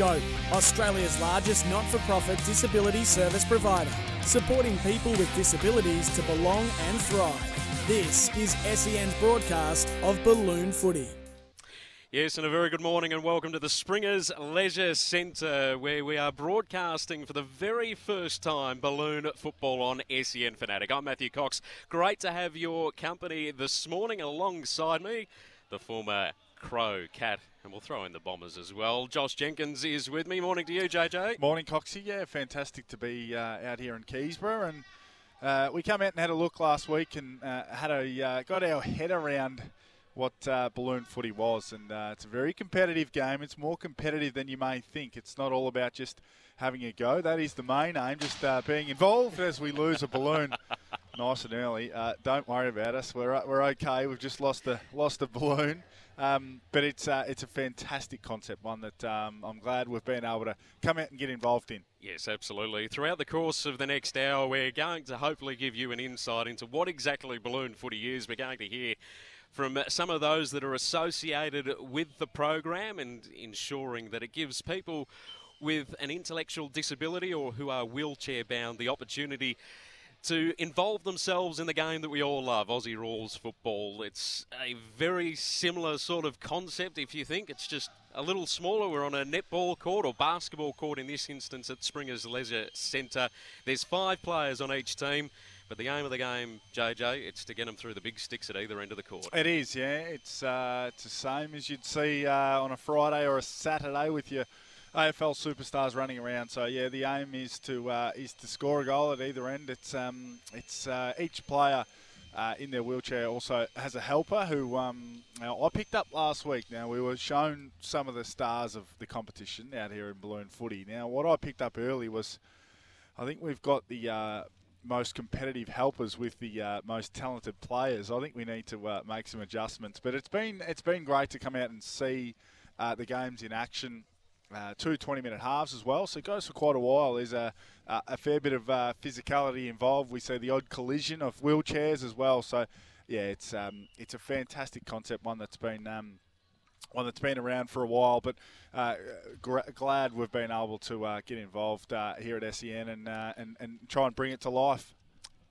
Australia's largest not for profit disability service provider, supporting people with disabilities to belong and thrive. This is SEN's broadcast of Balloon Footy. Yes, and a very good morning and welcome to the Springers Leisure Centre where we are broadcasting for the very first time balloon football on SEN Fanatic. I'm Matthew Cocks. Great to have your company this morning alongside me, the former Crow Cat, and we'll throw in the Bombers as well. Josh Jenkins is with me. Morning to you, JJ. Morning, Coxie. Yeah, fantastic to be uh, out here in Keysborough, and uh, we came out and had a look last week and uh, had a uh, got our head around what uh, balloon footy was, and uh, it's a very competitive game. It's more competitive than you may think. It's not all about just having a go. That is the main aim, just being involved as we lose a balloon. nice and early. don't worry about us. We're we're okay. We've just lost a lost a balloon. Um, but it's uh, it's a fantastic concept, one that um, I'm glad we've been able to come out and get involved in. Yes, absolutely. Throughout the course of the next hour, we're going to hopefully give you an insight into what exactly balloon footy is. We're going to hear from some of those that are associated with the program and ensuring that it gives people with an intellectual disability or who are wheelchair bound the opportunity to involve themselves in the game that we all love, Aussie rules football. It's a very similar sort of concept if you think. It's just a little smaller. We're on a netball court or basketball court in this instance at Springers Leisure Centre. There's five players on each team. But the aim of the game, JJ, it's to get them through the big sticks at either end of the court. It is, yeah. It's uh, it's the same as you'd see uh, on a Friday or a Saturday with your AFL superstars running around. So yeah, the aim is to uh, is to score a goal at either end. It's um, it's uh, each player. Uh, in their wheelchair also has a helper who um, I picked up last week. Now we were shown some of the stars of the competition out here in balloon footy. Now what I picked up early was, I think we've got the uh, most competitive helpers with the uh, most talented players. I think we need to uh, make some adjustments. But it's been it's been great to come out and see uh, the games in action. Uh, two 20 minute halves as well, so it goes for quite a while. There's a, a fair bit of uh, physicality involved. We see the odd collision of wheelchairs as well. So, yeah, it's um, it's a fantastic concept, one that's been um, one that's been around for a while. But uh, gra- glad we've been able to uh, get involved uh, here at SEN and, and and try and bring it to life.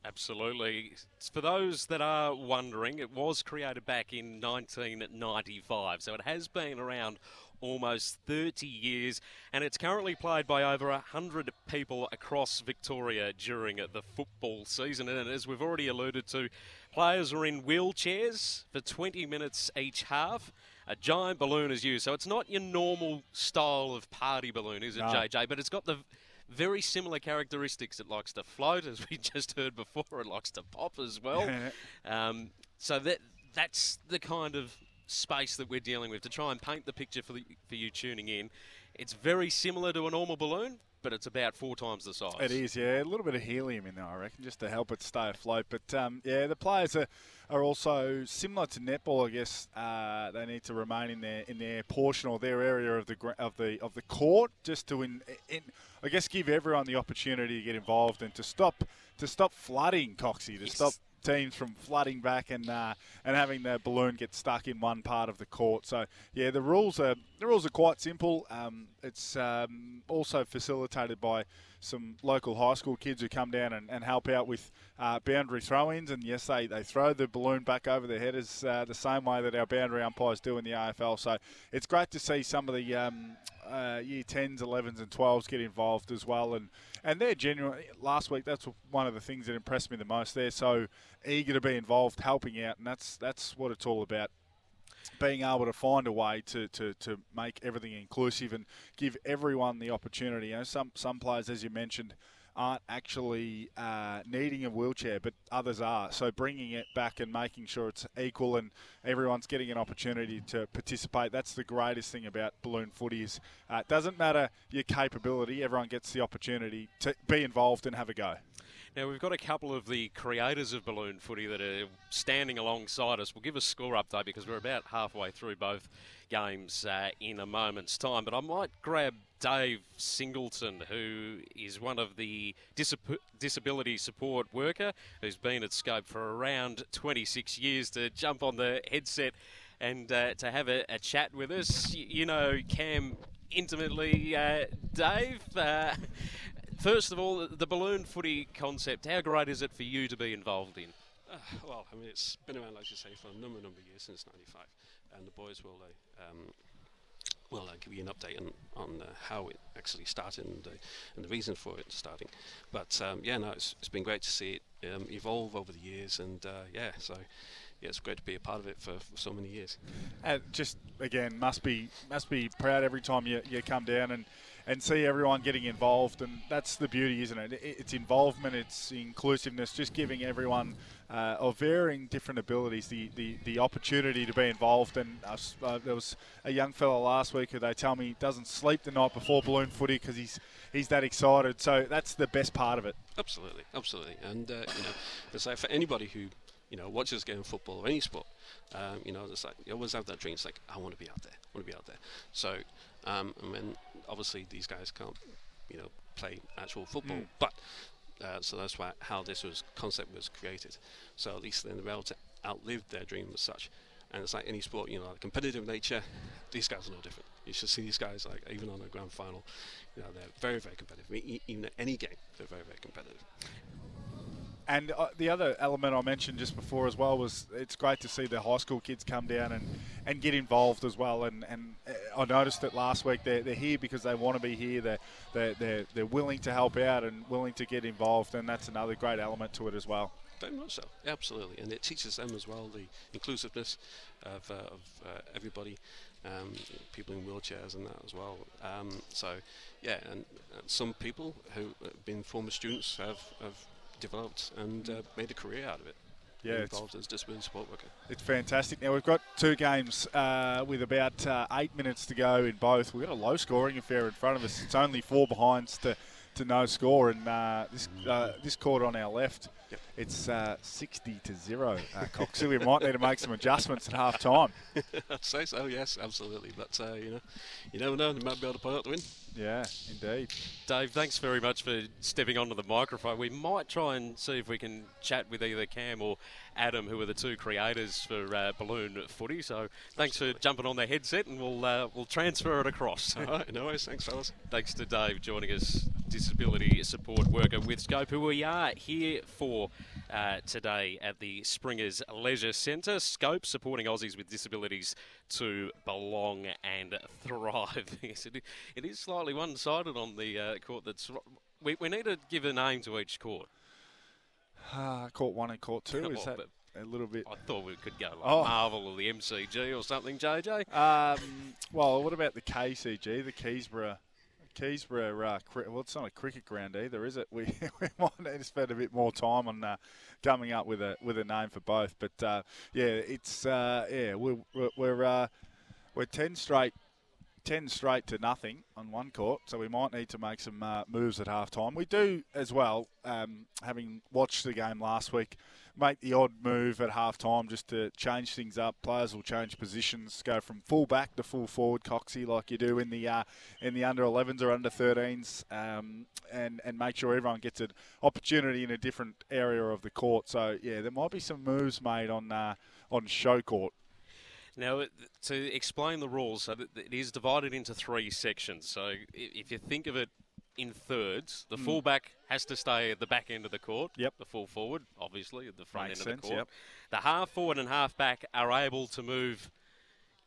Absolutely. For those that are wondering, it was created back in 1995, so it has been around almost 30 years, and it's currently played by over 100 people across Victoria during the football season. And as we've already alluded to, players are in wheelchairs for 20 minutes each half. A giant balloon is used, so it's not your normal style of party balloon, is it, no. JJ? But it's got the very similar characteristics. It likes to float, as we just heard before. It likes to pop as well. um, so that that's the kind of space that we're dealing with to try and paint the picture for, the, for you tuning in. It's very similar to a normal balloon, but it's about four times the size. It is, yeah. A little bit of helium in there, I reckon, just to help it stay afloat. But um, yeah, the players are, are also similar to netball. I guess uh, they need to remain in their in their portion or their area of the of the of the court, just to in, in I guess give everyone the opportunity to get involved and to stop to stop flooding Coxie, to yes. stop teams from flooding back and uh, and having their balloon get stuck in one part of the court. So yeah, the rules are the rules are quite simple. Um, it's um, also facilitated by some local high school kids who come down and, and help out with uh, boundary throw-ins. And yes, they, they throw the balloon back over their head as uh, the same way that our boundary umpires do in the AFL. So it's great to see some of the um, uh, year 10s, 11s, and 12s get involved as well. And and they're genuinely last week. That's one of the things that impressed me the most. They're so eager to be involved, helping out, and that's that's what it's all about being able to find a way to, to, to make everything inclusive and give everyone the opportunity. You know, some some players, as you mentioned, aren't actually uh, needing a wheelchair, but others are. So bringing it back and making sure it's equal and everyone's getting an opportunity to participate. That's the greatest thing about balloon footy. Is uh, it doesn't matter your capability. Everyone gets the opportunity to be involved and have a go. Now, we've got a couple of the creators of balloon footy that are standing alongside us. We'll give a score update because we're about halfway through both games uh, in a moment's time. But I might grab Dave Singleton, who is one of the disab- disability support worker who's been at Scope for around 26 years, to jump on the headset and uh, to have a, a, chat with us. You know Cam intimately, uh, Dave. Uh, first of all, the balloon footy concept, how great is it for you to be involved in? Uh, well, I mean, it's been around, like you say, for a number, number of years, since 95. And the boys will uh, um, will uh, give you an update on, on uh, how it actually started and, uh, and the reason for it starting. But um, yeah, no, it's, it's been great to see it um, evolve over the years, and uh, yeah, so yeah, it's great to be a part of it for, for so many years. And just again, must be must be proud every time you, you come down and and see everyone getting involved. And that's the beauty, isn't it? It's involvement, it's inclusiveness, just giving everyone uh, of varying different abilities the, the, the opportunity to be involved. And uh, there was a young fellow last week who they tell me doesn't sleep the night before balloon footy because he's he's that excited. So that's the best part of it. Absolutely, absolutely. And uh, you know, like for anybody who you know watches game football or any sport, um, you know, it's like you always have that dream. It's like I want to be out there. I want to be out there. So um, and then obviously these guys can't, you know, play actual football, mm. but uh, so that's why how this was concept was created. So at least then they're able to outlive their dream as such. And it's like any sport, you know, the competitive nature. These guys are no different. You should see these guys like even on a grand final, you know, they're very very competitive. I mean, even at any game, they're very very competitive. And uh, the other element I mentioned just before as well was it's great to see the high school kids come down and, and get involved as well. And, and uh, I noticed that last week they're, they're here because they want to be here. They're, they're, they're, they're willing to help out and willing to get involved. And that's another great element to it as well. Very much so, absolutely. And it teaches them as well the inclusiveness of, uh, of uh, everybody. Um, people in wheelchairs and that as well. Um, so, yeah, and, and, some people who have been former students have, have developed and uh, made a career out of it. Yeah, involved as disability support worker. It's fantastic. Now we've got two games uh, with about uh, eight minutes to go in both. We've got a low scoring affair in front of us. It's only four behinds to, to no score, and uh, this uh, this court on our left, yep. it's uh, 60 to zero. Uh, Coxie, we might need to make some adjustments at half time. I'd say so. Yes, absolutely. But you know, you never know. They might be able to pull out the win. Yeah, indeed. Dave, thanks very much for stepping onto the microphone. We might try and see if we can chat with either Cam or Adam, who are the two creators for uh, Balloon Footy. So thanks for jumping on the headset, and we'll uh, we'll transfer it across. All right, no worries. Thanks, fellas. Thanks to Dave joining us, disability support worker with Scope, who we are here for uh, today at the Springers Leisure Centre. Scope supporting Aussies with disabilities to belong and thrive. yes, it, it is slightly one-sided on the uh, court. That's we, we need to give a name to each court. Uh, court one and court two. Is that a little bit? I thought we could go like oh. Marvel or the MCG or something. JJ. Um, well, what about the KCG, the Keysborough? Keysborough, uh, well, it's not a cricket ground either, is it? We, we might need to spend a bit more time on uh, coming up with a with a name for both. But uh, yeah, it's uh, yeah we're we're uh, we're ten straight 10 straight to nothing on one court, so we might need to make some uh, moves at half time. We do as well, um, having watched the game last week, make the odd move at half time just to change things up. Players will change positions, go from full back to full forward, Coxie, like you do in the uh, in the under 11s or under 13s, um, and, and make sure everyone gets an opportunity in a different area of the court. So, yeah, there might be some moves made on, uh, on show court. Now, to explain the rules, so it is divided into three sections. So if you think of it in thirds, the mm. fullback has to stay at the back end of the court. Yep. The full forward, obviously, at the front Makes end of the court. Yep. The half forward and half back are able to move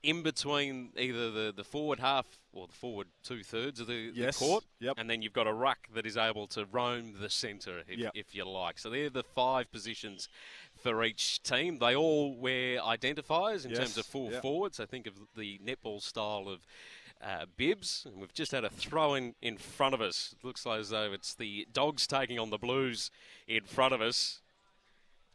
in between either the, the forward half or the forward two thirds of the, yes. the court, yep. and then you've got a ruck that is able to roam the centre if, yep. if you like. So they're the five positions for each team. They all wear identifiers in Yes, terms of full yep. forwards. I think of the netball style of uh, bibs. We've just had a throw in in front of us. It looks like as though it's the Dogs taking on the Blues in front of us.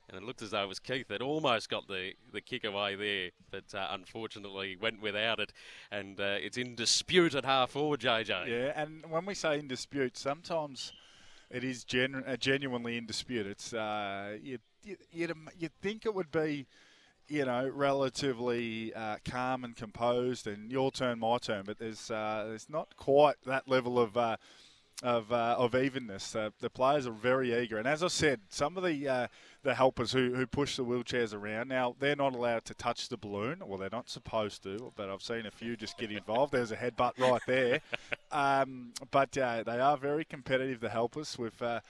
And it looked as though it was Keith that almost got the, the kick away there, but uh, unfortunately went without it. And uh, it's in dispute at half forward, JJ. Yeah, and when we say in dispute, sometimes it is genu- uh, genuinely in dispute. It's uh, you you you'd, you'd think it would be, you know, relatively uh, calm and composed, and your turn, my turn, but there's uh, there's not quite that level of. Uh, of, uh, of evenness, uh, the players are very eager, and as I said, some of the uh, the helpers who, who push the wheelchairs around now they're not allowed to touch the balloon, well they're not supposed to, but I've seen a few just get involved. There's a headbutt right there, um, but uh, they are very competitive. The helpers, uh,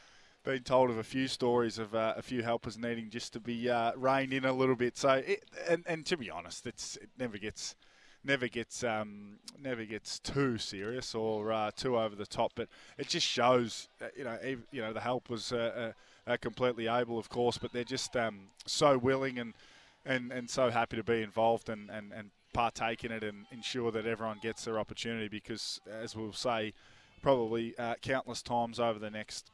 been told of a few stories of uh, a few helpers needing just to be uh, reined in a little bit. So, it, and, and to be honest, it's it never gets never gets um, never gets too serious or uh, too over the top. But it just shows, uh, you know, ev- you know the helpers uh, are completely able, of course, but they're just um, so willing and, and and so happy to be involved and, and, and partake in it and ensure that everyone gets their opportunity. Because as we'll say, probably uh, countless times over the next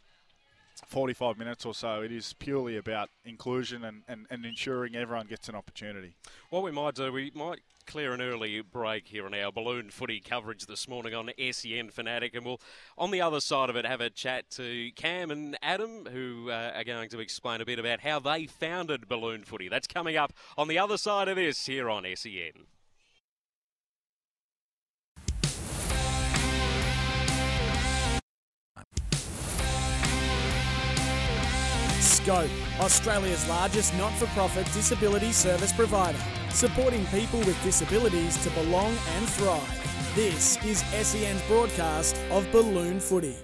45 minutes or so, it is purely about inclusion and, and, and ensuring everyone gets an opportunity. What we might do, we might clear an early break here on our balloon footy coverage this morning on SEN Fanatic, and we'll, on the other side of it, have a chat to Cam and Adam, who uh, are going to explain a bit about how they founded balloon footy. That's coming up on the other side of this here on SEN. Scope, Australia's largest not for profit disability service provider, supporting people with disabilities to belong and thrive. This is SEN's broadcast of Balloon Footy.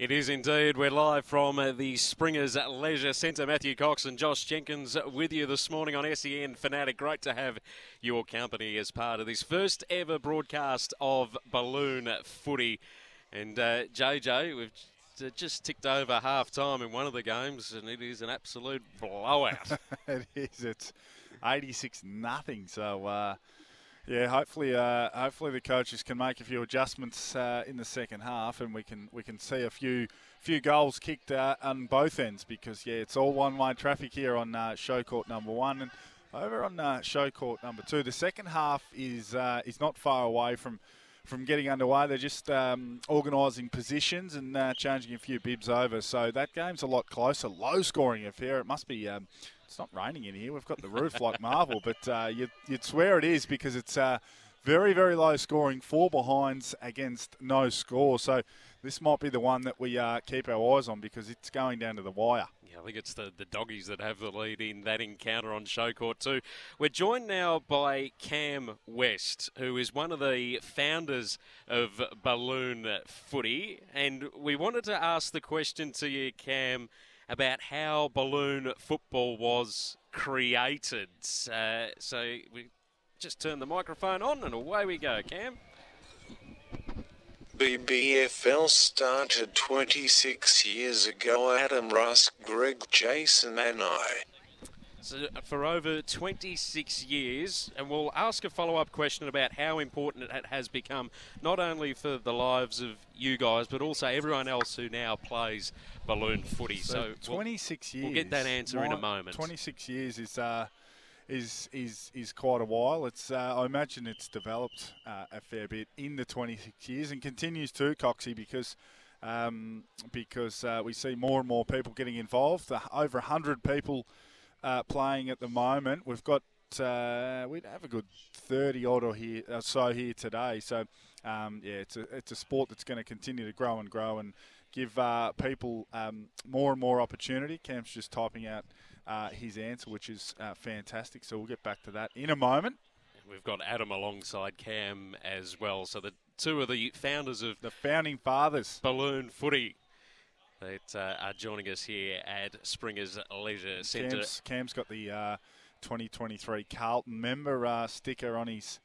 It is indeed. We're live from the Springers Leisure Centre. Matthew Cocks and Josh Jenkins with you this morning on SEN Fanatic. Great to have your company as part of this first ever broadcast of Balloon Footy. And uh, JJ, we've j- just ticked over half time in one of the games, and it is an absolute blowout. it is. It's 86 nothing. So, uh, yeah, hopefully, uh, hopefully the coaches can make a few adjustments uh, in the second half, and we can we can see a few few goals kicked uh, on both ends because yeah, it's all one way traffic here on uh, show court number one and over on uh, show court number two. The second half is uh, is not far away from. From getting underway, they're just um, organising positions and uh, changing a few bibs over. So that game's a lot closer. Low scoring affair. It must be um, it's not raining in here. We've got the roof like Marvel, but uh, you'd, you'd swear it is because it's uh, very, very low scoring. Four behinds against no score. So this might be the one that we uh, keep our eyes on because it's going down to the wire. Yeah, I think it's the, the doggies that have the lead in that encounter on show court too. We're joined now by Cam West, who is one of the founders of Balloon Footy, and we wanted to ask the question to you, Cam, about how balloon football was created. Uh, so we just turn the microphone on and away we go, Cam. BBFL started 26 years ago. Adam Russ, Greg, Jason, and I. So for over 26 years, and we'll ask a follow-up question about how important it has become, not only for the lives of you guys, but also everyone else who now plays balloon footy. So, we'll- 26 years. we'll get that answer in a moment. 26 years is uh, is is is quite a while. It's uh, I imagine it's developed uh, a fair bit in the 26 years and continues to, Coxie, because. Um, because uh, we see more and more people getting involved. Over 100 people uh, playing at the moment. We've got uh, we have a good 30 odd or here uh, so here today. So um, yeah, it's a it's a sport that's going to continue to grow and grow and give people um, more and more opportunity. Cam's just typing out uh, his answer, which is uh, fantastic. So we'll get back to that in a moment. We've got Adam alongside Cam as well. So the two of the founders of The founding fathers. balloon footy that uh, are joining us here at Springers Leisure Centre. Cam's, Cam's got the uh, 2023 Carlton member uh, sticker on his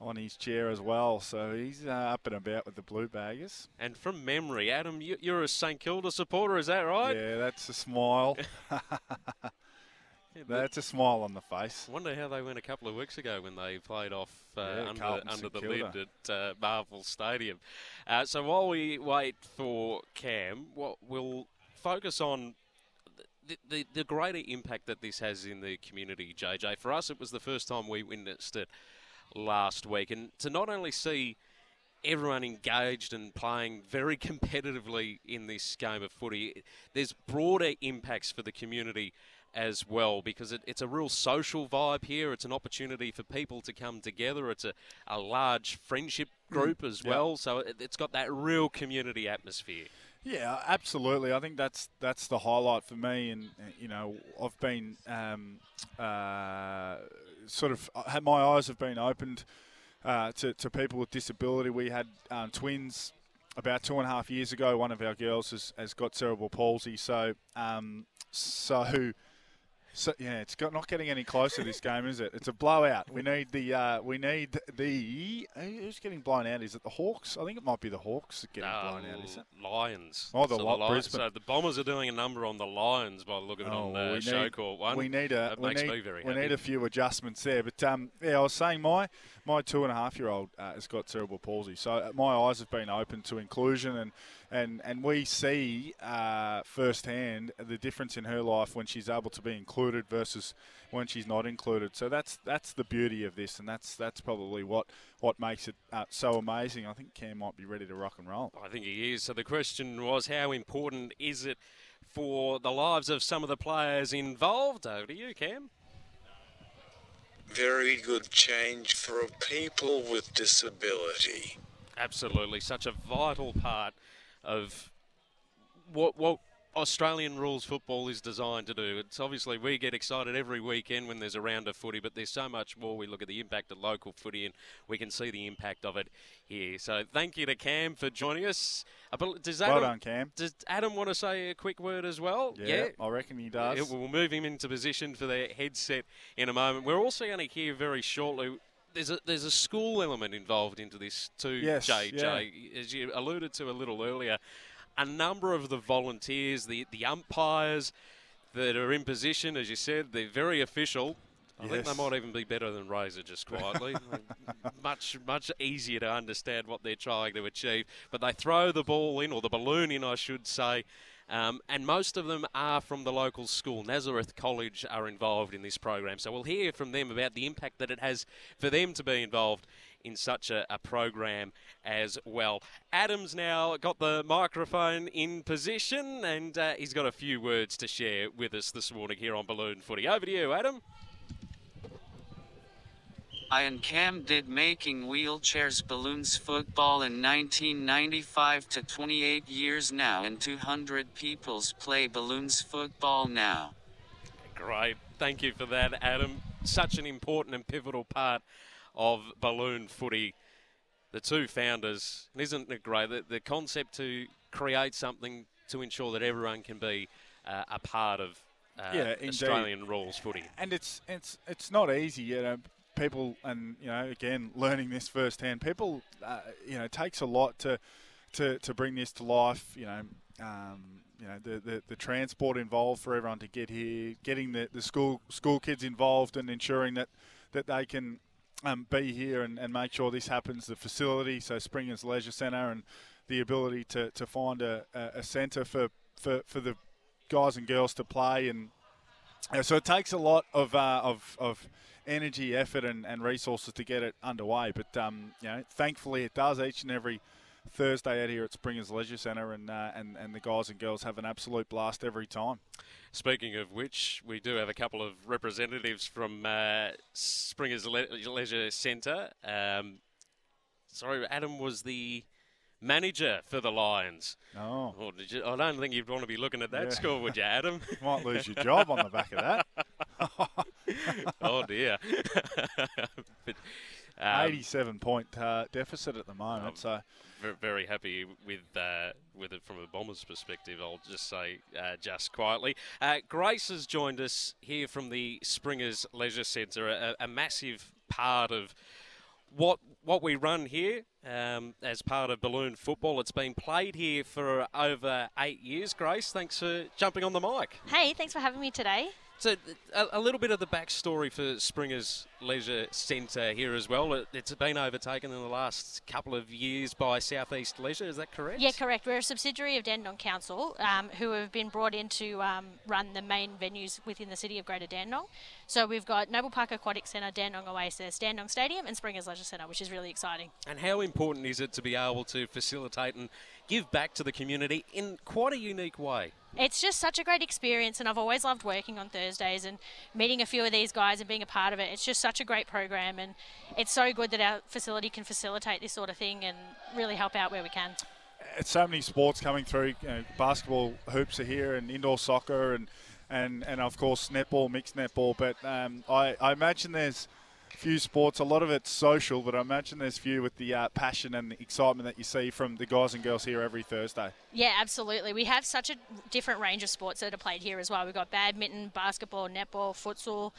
on his chair as well. So he's uh, up and about with the Blue Baggers. And from memory, Adam, you, you're a St Kilda supporter, is that right? Yeah, that's a smile. That's a smile on the face. I wonder how they went a couple of weeks ago when they played off uh, Yeah, under, Carlton under the Kilda. lid at uh, Marvel Stadium. Uh, so while we wait for Cam, what we'll focus on the, the, the greater impact that this has in the community, JJ. For us, it was the first time we witnessed it last week. And to not only see everyone engaged and playing very competitively in this game of footy, there's broader impacts for the community as well because it, it's a real social vibe here. It's an opportunity for people to come together. It's a, a large friendship group as Yeah. well. So it, it's got that real community atmosphere. Yeah, absolutely. I think that's that's the highlight for me. And you know, I've been um, uh, sort of had my eyes have been opened uh, to to people with disability. We had um, twins about two and a half years ago. One of our girls has, has got cerebral palsy. So um, so. So yeah, it's got not getting any closer. This game, is it? It's a blowout. We need the uh, we need the who's getting blown out? Is it the Hawks? I think it might be the Hawks that getting Uh, blown out. Is it? Lions. Oh, the so, Li- Lions. Brisbane. so the Bombers are doing a number on the Lions by the look of it Oh, on the show need- court one. We need a That we makes need, me very we need a few adjustments there. But um, yeah, I was saying my my two and a half year old uh, has got cerebral palsy, so uh, my eyes have been open to inclusion and and and we see uh, firsthand the difference in her life when she's able to be included versus when she's not included. So that's that's the beauty of this, and that's that's probably what what makes it uh, so amazing. I think Cam might be ready to rock and roll. I think he is. So the question was, how important is it for the lives of some of the players involved? Over to you, Cam. Very good change for people with disability. Absolutely, such a vital part of what what Australian rules football is designed to do. It's obviously we get excited every weekend when there's a round of footy, but there's so much more. We look at the impact of local footy, and we can see the impact of it here. So thank you to Cam for joining us. Does Well Adam, done, Cam. does Adam want to say a quick word as well? Yeah, I reckon he does. Yeah, We'll move him into position for the headset in a moment. We're also going to hear very shortly. There's a there's a school element involved into this too, Yes, JJ. As you alluded to a little earlier, a number of the volunteers, the the umpires that are in position, as you said, they're very official. I think they might even be better than Razor just quietly. much much easier to understand what they're trying to achieve. But they throw the ball in, or the balloon in, I should say. Um, and most of them are from the local school. Nazareth College are involved in this program. So we'll hear from them about the impact that it has for them to be involved in such a, a program as well. Adam's now got the microphone in position and uh, he's got a few words to share with us this morning here on Balloon Footy. Over to you, Adam. I and Cam did making wheelchairs balloons football in 1995 to 28 years now and 200 peoples play balloons football now. Great. Thank you for that, Adam. Such an important and pivotal part of balloon footy. The two founders, and isn't it great? The, the concept to create something to ensure that everyone can be uh, a part of uh, Yeah, indeed. Australian rules footy. and it's it's it's not easy, you know. People and you know, again, learning this firsthand. People, uh, you know, it takes a lot to to to bring this to life. You know, um, you know, the, the the transport involved for everyone to get here, getting the, the school school kids involved, and ensuring that that they can um, be here and, and make sure this happens. The facility, so Springers Leisure Centre, and the ability to, to find a, a, centre for, for for the guys and girls to play and yeah, so it takes a lot of uh, of, of energy, effort, and, and resources to get it underway. But um, you know, thankfully, it does each and every Thursday out here at Springers Leisure Centre, and uh, and and the guys and girls have an absolute blast every time. Speaking of which, we do have a couple of representatives from uh, Springers Le- Leisure Centre. Um, sorry, Adam was the manager for the Lions. Oh, Oh, did you, I don't think you'd want to be looking at that Yeah. score, would you, Adam? might lose your job on the back of that. oh dear. but, um, Eighty-seven point uh, deficit at the moment. So very happy with uh, with it from a Bombers perspective. I'll just say uh, just quietly. Uh, Grace has joined us here from the Springers Leisure Centre, a, a massive part of what what we run here um, as part of balloon football. It's been played here for over eight years. Grace, thanks for jumping on the mic. Hey, thanks for having me today. So, a, a little bit of the backstory for Springer's Leisure Centre here as well. It, it's been overtaken in the last couple of years by Southeast Leisure, is that correct? Yeah, correct. We're a subsidiary of Dandenong Council, um, who have been brought in to um, run the main venues within the city of Greater Dandenong. So we've got Noble Park Aquatic Centre, Dandenong Oasis, Dandenong Stadium, and Springers Leisure Centre, which is really exciting. And how important is it to be able to facilitate and give back to the community in quite a unique way? It's just such a great experience, and I've always loved working on Thursdays and meeting a few of these guys and being a part of it. It's just such a great program, and it's so good that our facility can facilitate this sort of thing and really help out where we can. It's so many sports coming through. You know, basketball hoops are here, and indoor soccer, and and, and of course netball, mixed netball. But um, I, I imagine there's few sports. A lot of it's social, but I imagine there's few with the uh, passion and the excitement that you see from the guys and girls here every Thursday. Yeah, absolutely. We have such a different range of sports that are played here as well. We've got badminton, basketball, netball, futsal.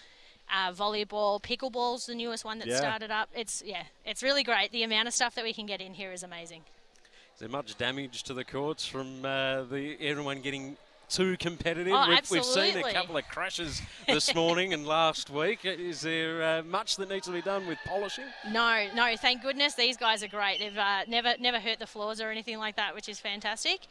Uh, volleyball, pickleball's the newest one that Yeah. started up. It's yeah, it's really great. The amount of stuff that we can get in here is amazing. Is there much damage to the courts from uh, the everyone getting too competitive? Oh, we've, we've seen a couple of crashes this morning and last week. Is there uh, much that needs to be done with polishing? No, no, thank goodness these guys are great. They've uh, never never hurt the floors or anything like that, which is fantastic.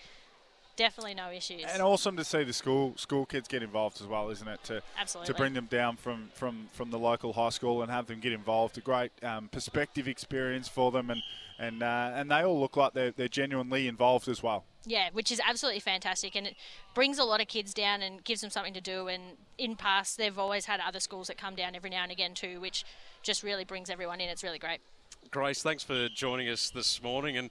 Definitely no issues. And awesome to see the school school kids get involved as well, isn't it? To Absolutely. to bring them down from, from, from the local high school and have them get involved. A great um, perspective experience for them, and and uh, and they all look like they're, they're genuinely involved as well. Yeah, which is absolutely fantastic, and it brings a lot of kids down and gives them something to do. And in past, they've always had other schools that come down every now and again too, which just really brings everyone in. It's really great. Grace, thanks for joining us this morning and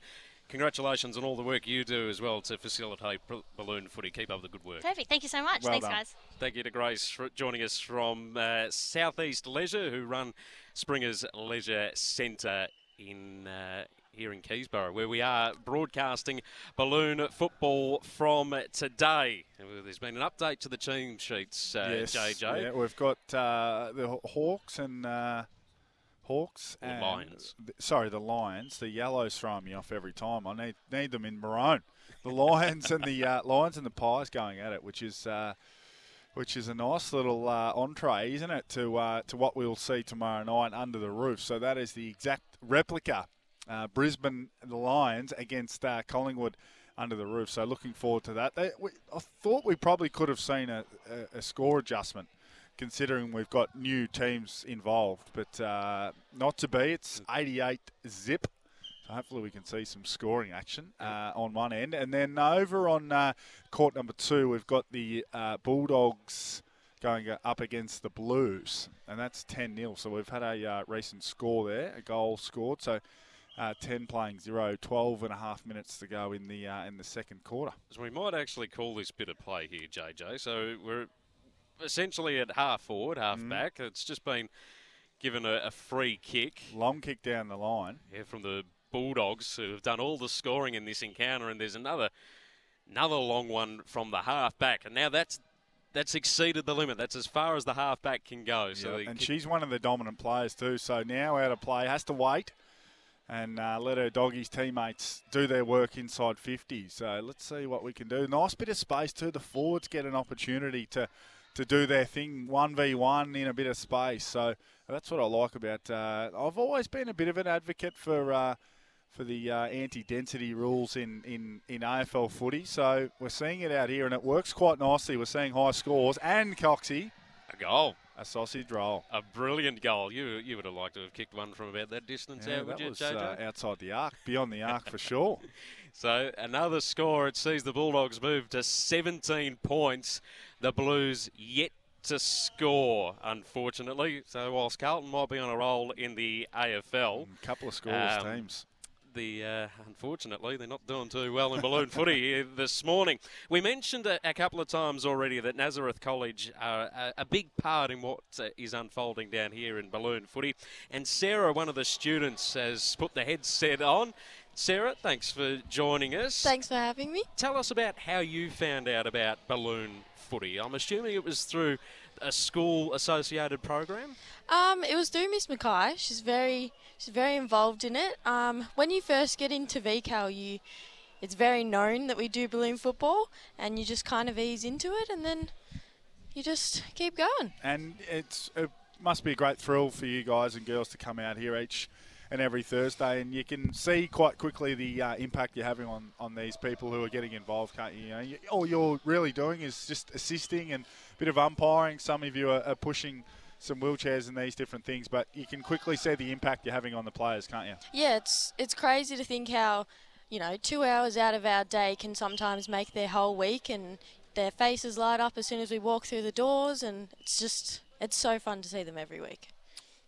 congratulations on all the work you do as well to facilitate balloon footy. Keep up the good work. Perfect. Thank you so much. Well Thanks, done. guys. Thank you to Grace for joining us from uh, Southeast Leisure, who run Springers Leisure Centre in uh, here in Keysborough, where we are broadcasting balloon football from today. There's been an update to the team sheets, uh, yes, JJ. Yeah, we've got uh, the Hawks and uh, Hawks and Lions. th- sorry, the Lions. The yellows throw me off every time. I need need them in maroon. The Lions and the uh, Lions and the Pies going at it, which is. Uh, which is a nice little uh, entree, isn't it, to uh, to what we'll see tomorrow night under the roof. So that is the exact replica, uh, Brisbane the Lions against uh, Collingwood under the roof. So looking forward to that. They, we, I thought we probably could have seen a, a, a score adjustment, considering we've got new teams involved, but uh, not to be. It's 88 zip. So hopefully we can see some scoring action uh, on one end. And then over on uh, court number two, we've got the uh, Bulldogs going up against the Blues, and that's 10 0. So we've had a uh, recent score there, a goal scored. So uh, 10 playing 0, 12 and a half minutes to go in the uh, in the second quarter. So we might actually call this bit of play here, JJ. So we're essentially at half forward, half Mm-hmm. back. It's just been given a, a free kick. Long kick down the line. Yeah, from the Bulldogs who have done all the scoring in this encounter, and there's another another long one from the half back, and now that's that's exceeded the limit. That's as far as the half back can go. So Yeah, and kick- she's one of the dominant players too. So now out of play, has to wait and uh, let her doggies teammates do their work inside 50. So let's see what we can do. Nice bit of space too. The forwards get an opportunity to to do their thing one v one in a bit of space. So that's what I like about. Uh, I've always been a bit of an advocate for. Uh, for the uh, anti-density rules in, in, in AFL footy, so we're seeing it out here, and it works quite nicely. We're seeing high scores and Coxie a goal, a sausage roll. a brilliant goal. You you would have liked to have kicked one from about that distance Yeah, out, would you, was JJ? uh, outside the arc, beyond the arc for sure. So another score. It sees the Bulldogs move to 17 points. The Blues yet to score, unfortunately. So whilst Carlton might be on a roll in the AFL, A couple of scores Um, teams. the uh, unfortunately they're not doing too well in balloon footy this morning. We mentioned a, a couple of times already that Nazareth College are a, a big part in what uh, is unfolding down here in balloon footy. And Sarah, one of the students, has put the headset on. Sarah, thanks for joining us. Thanks for having me. Tell us about how you found out about balloon footy. I'm assuming it was through a school associated program. Um, it was through Miss Mackay. She's very she's very involved in it. Um, when you first get into VCAL, you it's very known that we do balloon football, and you just kind of ease into it, and then you just keep going. And it's it must be a great thrill for you guys and girls to come out here each and every Thursday, and you can see quite quickly the uh, impact you're having on, on these people who are getting involved, can't you? you, know, all you're really doing is just assisting and a bit of umpiring. Some of you are, are pushing some wheelchairs and these different things, but you can quickly see the impact you're having on the players, can't you? Yeah, it's it's crazy to think how, you know, two hours out of our day can sometimes make their whole week, and their faces light up as soon as we walk through the doors, and it's just it's so fun to see them every week.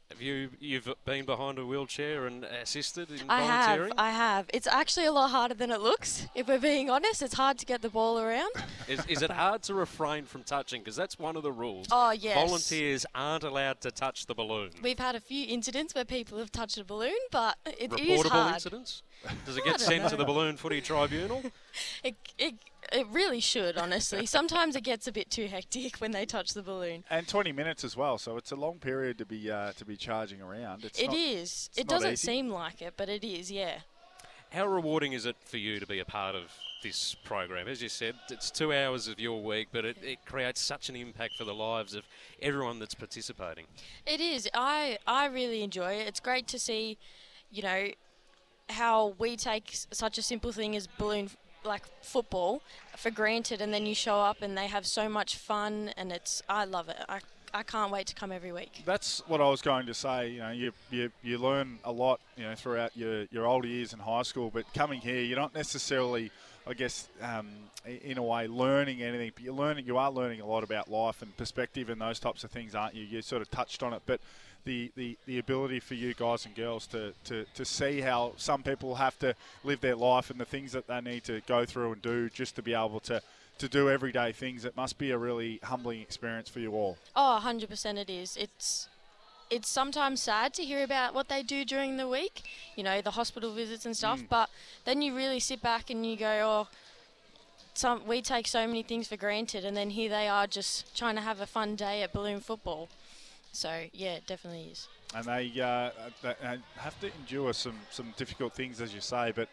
Have you you've been behind a wheelchair and assisted in I have, volunteering? I have. It's actually a lot harder than it looks. If we're being honest, it's hard to get the ball around. Is, is it hard to refrain from touching? Because that's one of the rules. Oh, yes. Volunteers aren't allowed to touch the balloon. We've had a few incidents where people have touched a balloon, but it, it Reportable hard. incidents? Does it get sent to the balloon footy tribunal? It, it, it really should, honestly. Sometimes it gets a bit too hectic when they touch the balloon. And 20 minutes as well, so it's a long period to be uh, to be charging around. It's It not- is. it's It doesn't easy. seem like it, but it is, yeah. How rewarding is it for you to be a part of this program? As you said, it's two hours of your week, but it, it creates such an impact for the lives of everyone that's participating. It is. I I really enjoy it. It's great to see, you know, how we take such a simple thing as balloon f- like football for granted, and then you show up and they have so much fun, and it's I love it. I I can't wait to come every week. That's what I was going to say. You know, you, you, you learn a lot, you know, throughout your, your older years in high school, but coming here, you're not necessarily, I guess, um, in a way, learning anything. But you're learning, you are learning a lot about life and perspective and those types of things, aren't you? You sort of touched on it, but the, the, the ability for you guys and girls to, to, to see how some people have to live their life and the things that they need to go through and do just to be able to, to do everyday things. It must be a really humbling experience for you all. Oh, 100% it is. It's it's sometimes sad to hear about what they do during the week, you know, the hospital visits and stuff, Mm. but then you really sit back and you go, oh, some we take so many things for granted and then here they are just trying to have a fun day at balloon football. So, yeah, it definitely is. and they, uh, they uh, have to endure some, some difficult things, as you say. But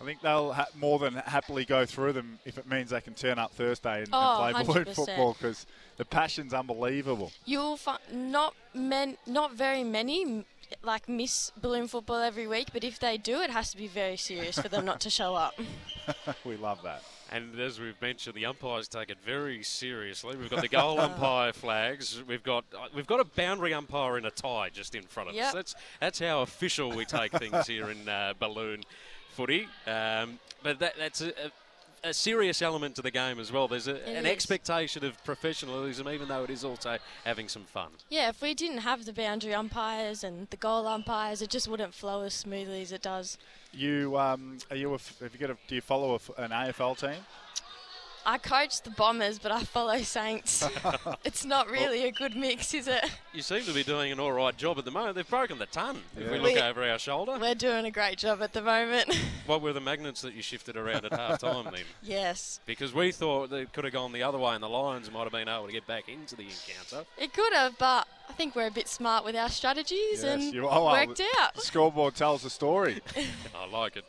I think they'll ha- more than happily go through them if it means they can turn up Thursday and, Oh, and play balloon 100%. football because the passion's unbelievable. You'll find not men, not very many like miss balloon football every week, but if they do, it has to be very serious for them not to show up. we love that. And as we've mentioned, the umpires take it very seriously. We've got the goal umpire flags. We've got uh, we've got a boundary umpire in a tie just in front of us. That's that's how official we take things here in uh, balloon footy. Um, but that, that's a, a, a serious element to the game as well. There's a, an is. expectation of professionalism, even though it is also having some fun. Yeah, if we didn't have the boundary umpires and the goal umpires, it just wouldn't flow as smoothly as it does. You um, are you a f have you got a, do you follow a f an AFL team? I coach the Bombers, but I follow Saints. it's not really a good mix, is it? You seem to be doing an all right job at the moment. They've broken the ton. If we look We- over our shoulder, We're doing a great job at the moment. what were the magnets that you shifted around at half time then? yes, Because we thought they could have gone the other way and the Lions might have been able to get back into the encounter. it could have, but I think we're a bit smart with our strategies and you oh, well, worked the out. Scoreboard tells the story. I like it.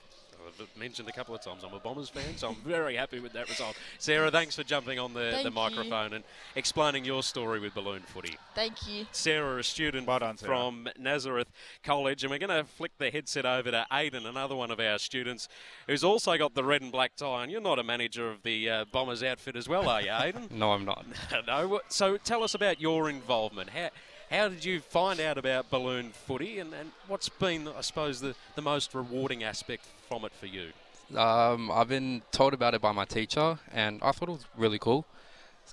I've mentioned a couple of times I'm a Bombers fan, so I'm very happy with that result. Sarah, thanks for jumping on the, Thank the you. microphone and explaining your story with balloon footy. Thank you. Sarah, a student Well done, Sarah. from Nazareth College, and we're going to flick the headset over to Aidan, another one of our students who's also got the red and black tie. And you're not a manager of the uh, Bombers outfit as well, are you, Aidan? No, I'm not. no. So tell us about your involvement. How how did you find out about balloon footy, and, and what's been, I suppose, the, the most rewarding aspect from it for you? Um, I've been told about it by my teacher, and I thought it was really cool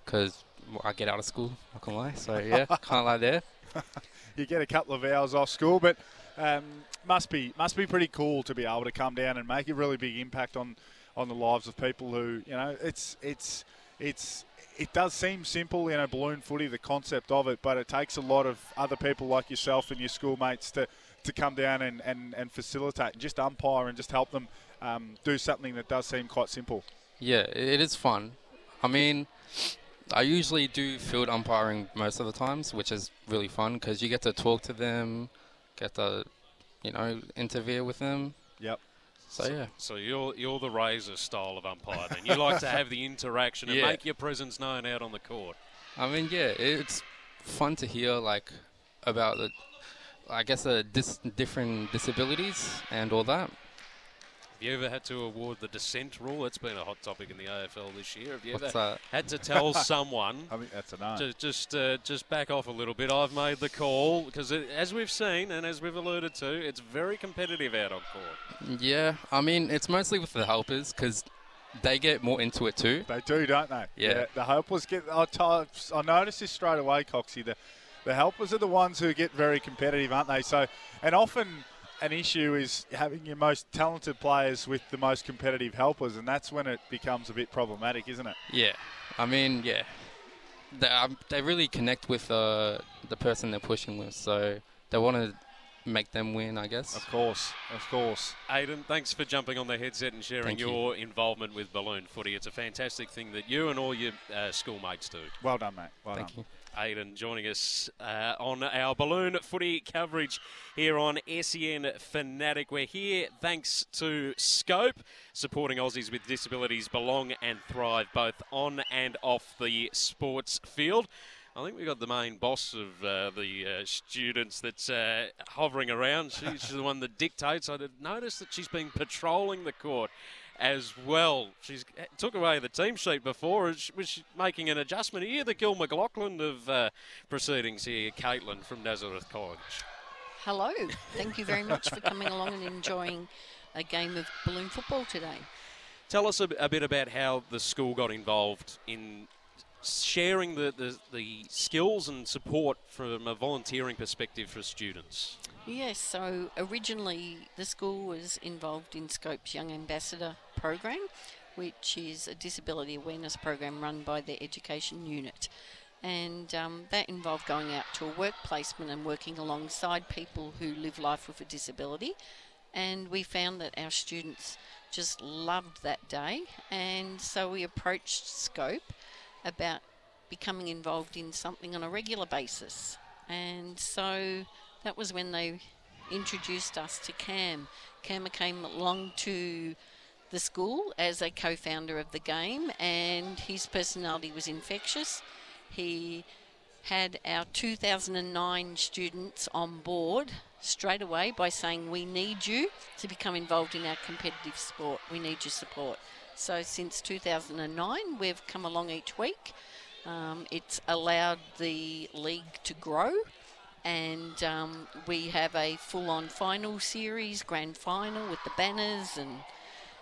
because I get out of school. Not gonna lie, so yeah, can't lie there. you get a couple of hours off school, but um, must be must be pretty cool to be able to come down and make a really big impact on on the lives of people who you know it's it's it's it does seem simple, you know, balloon footy, the concept of it, but it takes a lot of other people like yourself and your schoolmates to, to come down and, and, and facilitate and just umpire and just help them um, do something that does seem quite simple. Yeah, it is fun. I mean, I usually do field umpiring most of the times, which is really fun because you get to talk to them, get to, you know, interfere with them. Yep. So yeah. So you're you're the razor style of umpire then. You like to have the interaction and Yeah. make your presence known out on the court. I mean, yeah, it's fun to hear like about the, I guess, the dis- different disabilities and all that. Have you ever had to award the dissent rule? That's been a hot topic in the AFL this year. Have you What's ever that? had to tell someone? I think that's a no. Just, just, uh, just back off a little bit. I've made the call because, as we've seen and as we've alluded to, it's very competitive out on court. Yeah, I mean, it's mostly with the helpers because they get more into it too. They do, don't they? Yeah. the helpers get. I, t- I noticed this straight away, Coxie. The, the helpers are the ones who get very competitive, aren't they? So, and often an issue is having your most talented players with the most competitive helpers, and that's when it becomes a bit problematic, isn't it? Yeah, I mean, yeah, they, um, they really connect with uh, the person they're pushing with, so they want to make them win, I guess. Of course, of course. Aidan, thanks for jumping on the headset and sharing you. your involvement with balloon footy. It's a fantastic thing that you and all your uh, schoolmates do. Well done, mate. Well Thank done. you. Aidan joining us uh, on our balloon footy coverage here on SEN Fanatic. We're here thanks to Scope, supporting Aussies with disabilities belong and thrive both on and off the sports field. I think we've got the main boss of uh, the uh, students that's uh, hovering around. She's the one that dictates. I did notice that she's been patrolling the court as well. She's took away the team sheet before. Was making an adjustment? here? the Gil McLachlan of uh, proceedings here, Caitlin from Nazareth College? Hello. Thank you very much for coming along and enjoying a game of balloon football today. Tell us a, a bit about how the school got involved in sharing the, the, the skills and support from a volunteering perspective for students. Yes, so originally the school was involved in Scope's Young Ambassador program, which is a disability awareness program run by the education unit. And um, that involved going out to a work placement and working alongside people who live life with a disability. And we found that our students just loved that day. And so we approached Scope about becoming involved in something on a regular basis. And so that was when they introduced us to Cam. Cam came along to the school as a co founder of the game, and his personality was infectious. He had our 2009 students on board straight away by saying, We need you to become involved in our competitive sport. We need your support. So since 2009, we've come along each week. Um, it's allowed the league to grow, and um, we have a full on final series, grand final with the banners and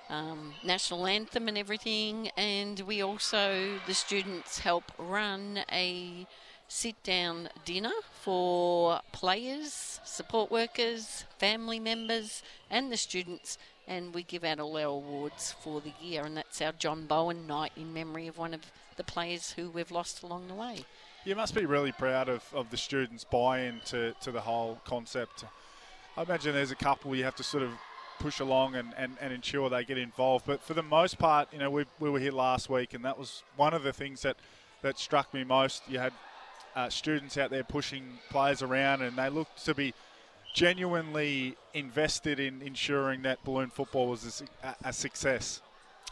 um, national anthem and everything. And we also, the students help run a sit down dinner for players, support workers, family members, and the students. And we give out all our awards for the year, and that's our John Bowen night in memory of one of the players who we've lost along the way. You must be really proud of, of the students' buy-in to, to the whole concept. I imagine there's a couple you have to sort of push along and, and, and ensure they get involved. But for the most part, you know, we, we were here last week, and that was one of the things that, that struck me most. You had uh, students out there pushing players around, and they looked to be genuinely invested in ensuring that balloon football was a, a success.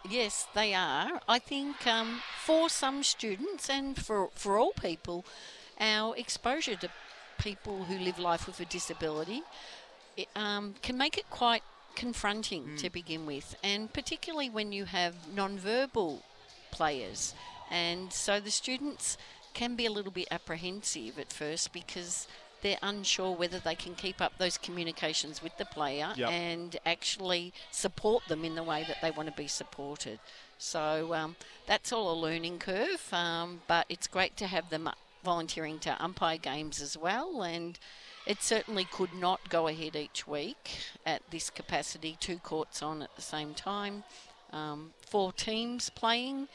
Yes, they are. I think um, for some students and for, for all people, our exposure to people who live life with a disability it, um, can make it quite confronting to begin with, and particularly when you have non-verbal players. And so the students can be a little bit apprehensive at first because they're unsure whether they can keep up those communications with the player Yep. and actually support them in the way that they want to be supported. So um, that's all a learning curve, um, but it's great to have them volunteering to umpire games as well. And it certainly could not go ahead each week at this capacity, two courts on at the same time, um, four teams playing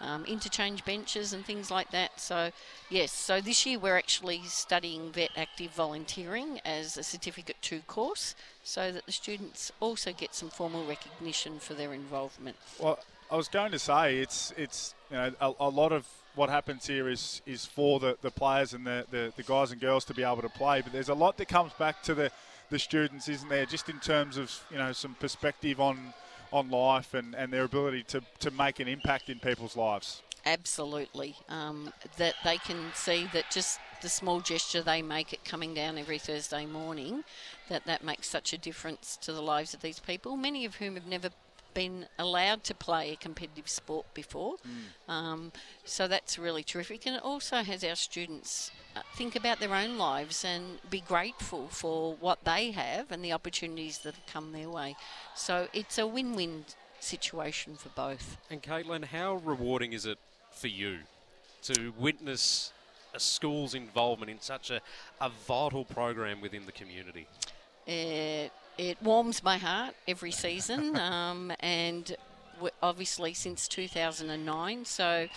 um, interchange benches and things like that. So, yes, so this year we're actually studying VET Active Volunteering as a Certificate 2 course so that the students also get some formal recognition for their involvement. Well, I was going to say it's it's you know a, a lot of what happens here is is for the, the players and the, the, the guys and girls to be able to play, but there's a lot that comes back to the, the students, isn't there? Just in terms of you know some perspective on on life and, and their ability to, to make an impact in people's lives. Absolutely. Um, that they can see that just the small gesture they make at coming down every Thursday morning, that that makes such a difference to the lives of these people, many of whom have never been allowed to play a competitive sport before. Um, so that's really terrific. And it also has our students uh, think about their own lives and be grateful for what they have and the opportunities that have come their way. So it's a win win situation for both. And Caitlin, how rewarding is it for you to witness a school's involvement in such a, a vital program within the community? It, it warms my heart every season, um, and obviously since 2009. So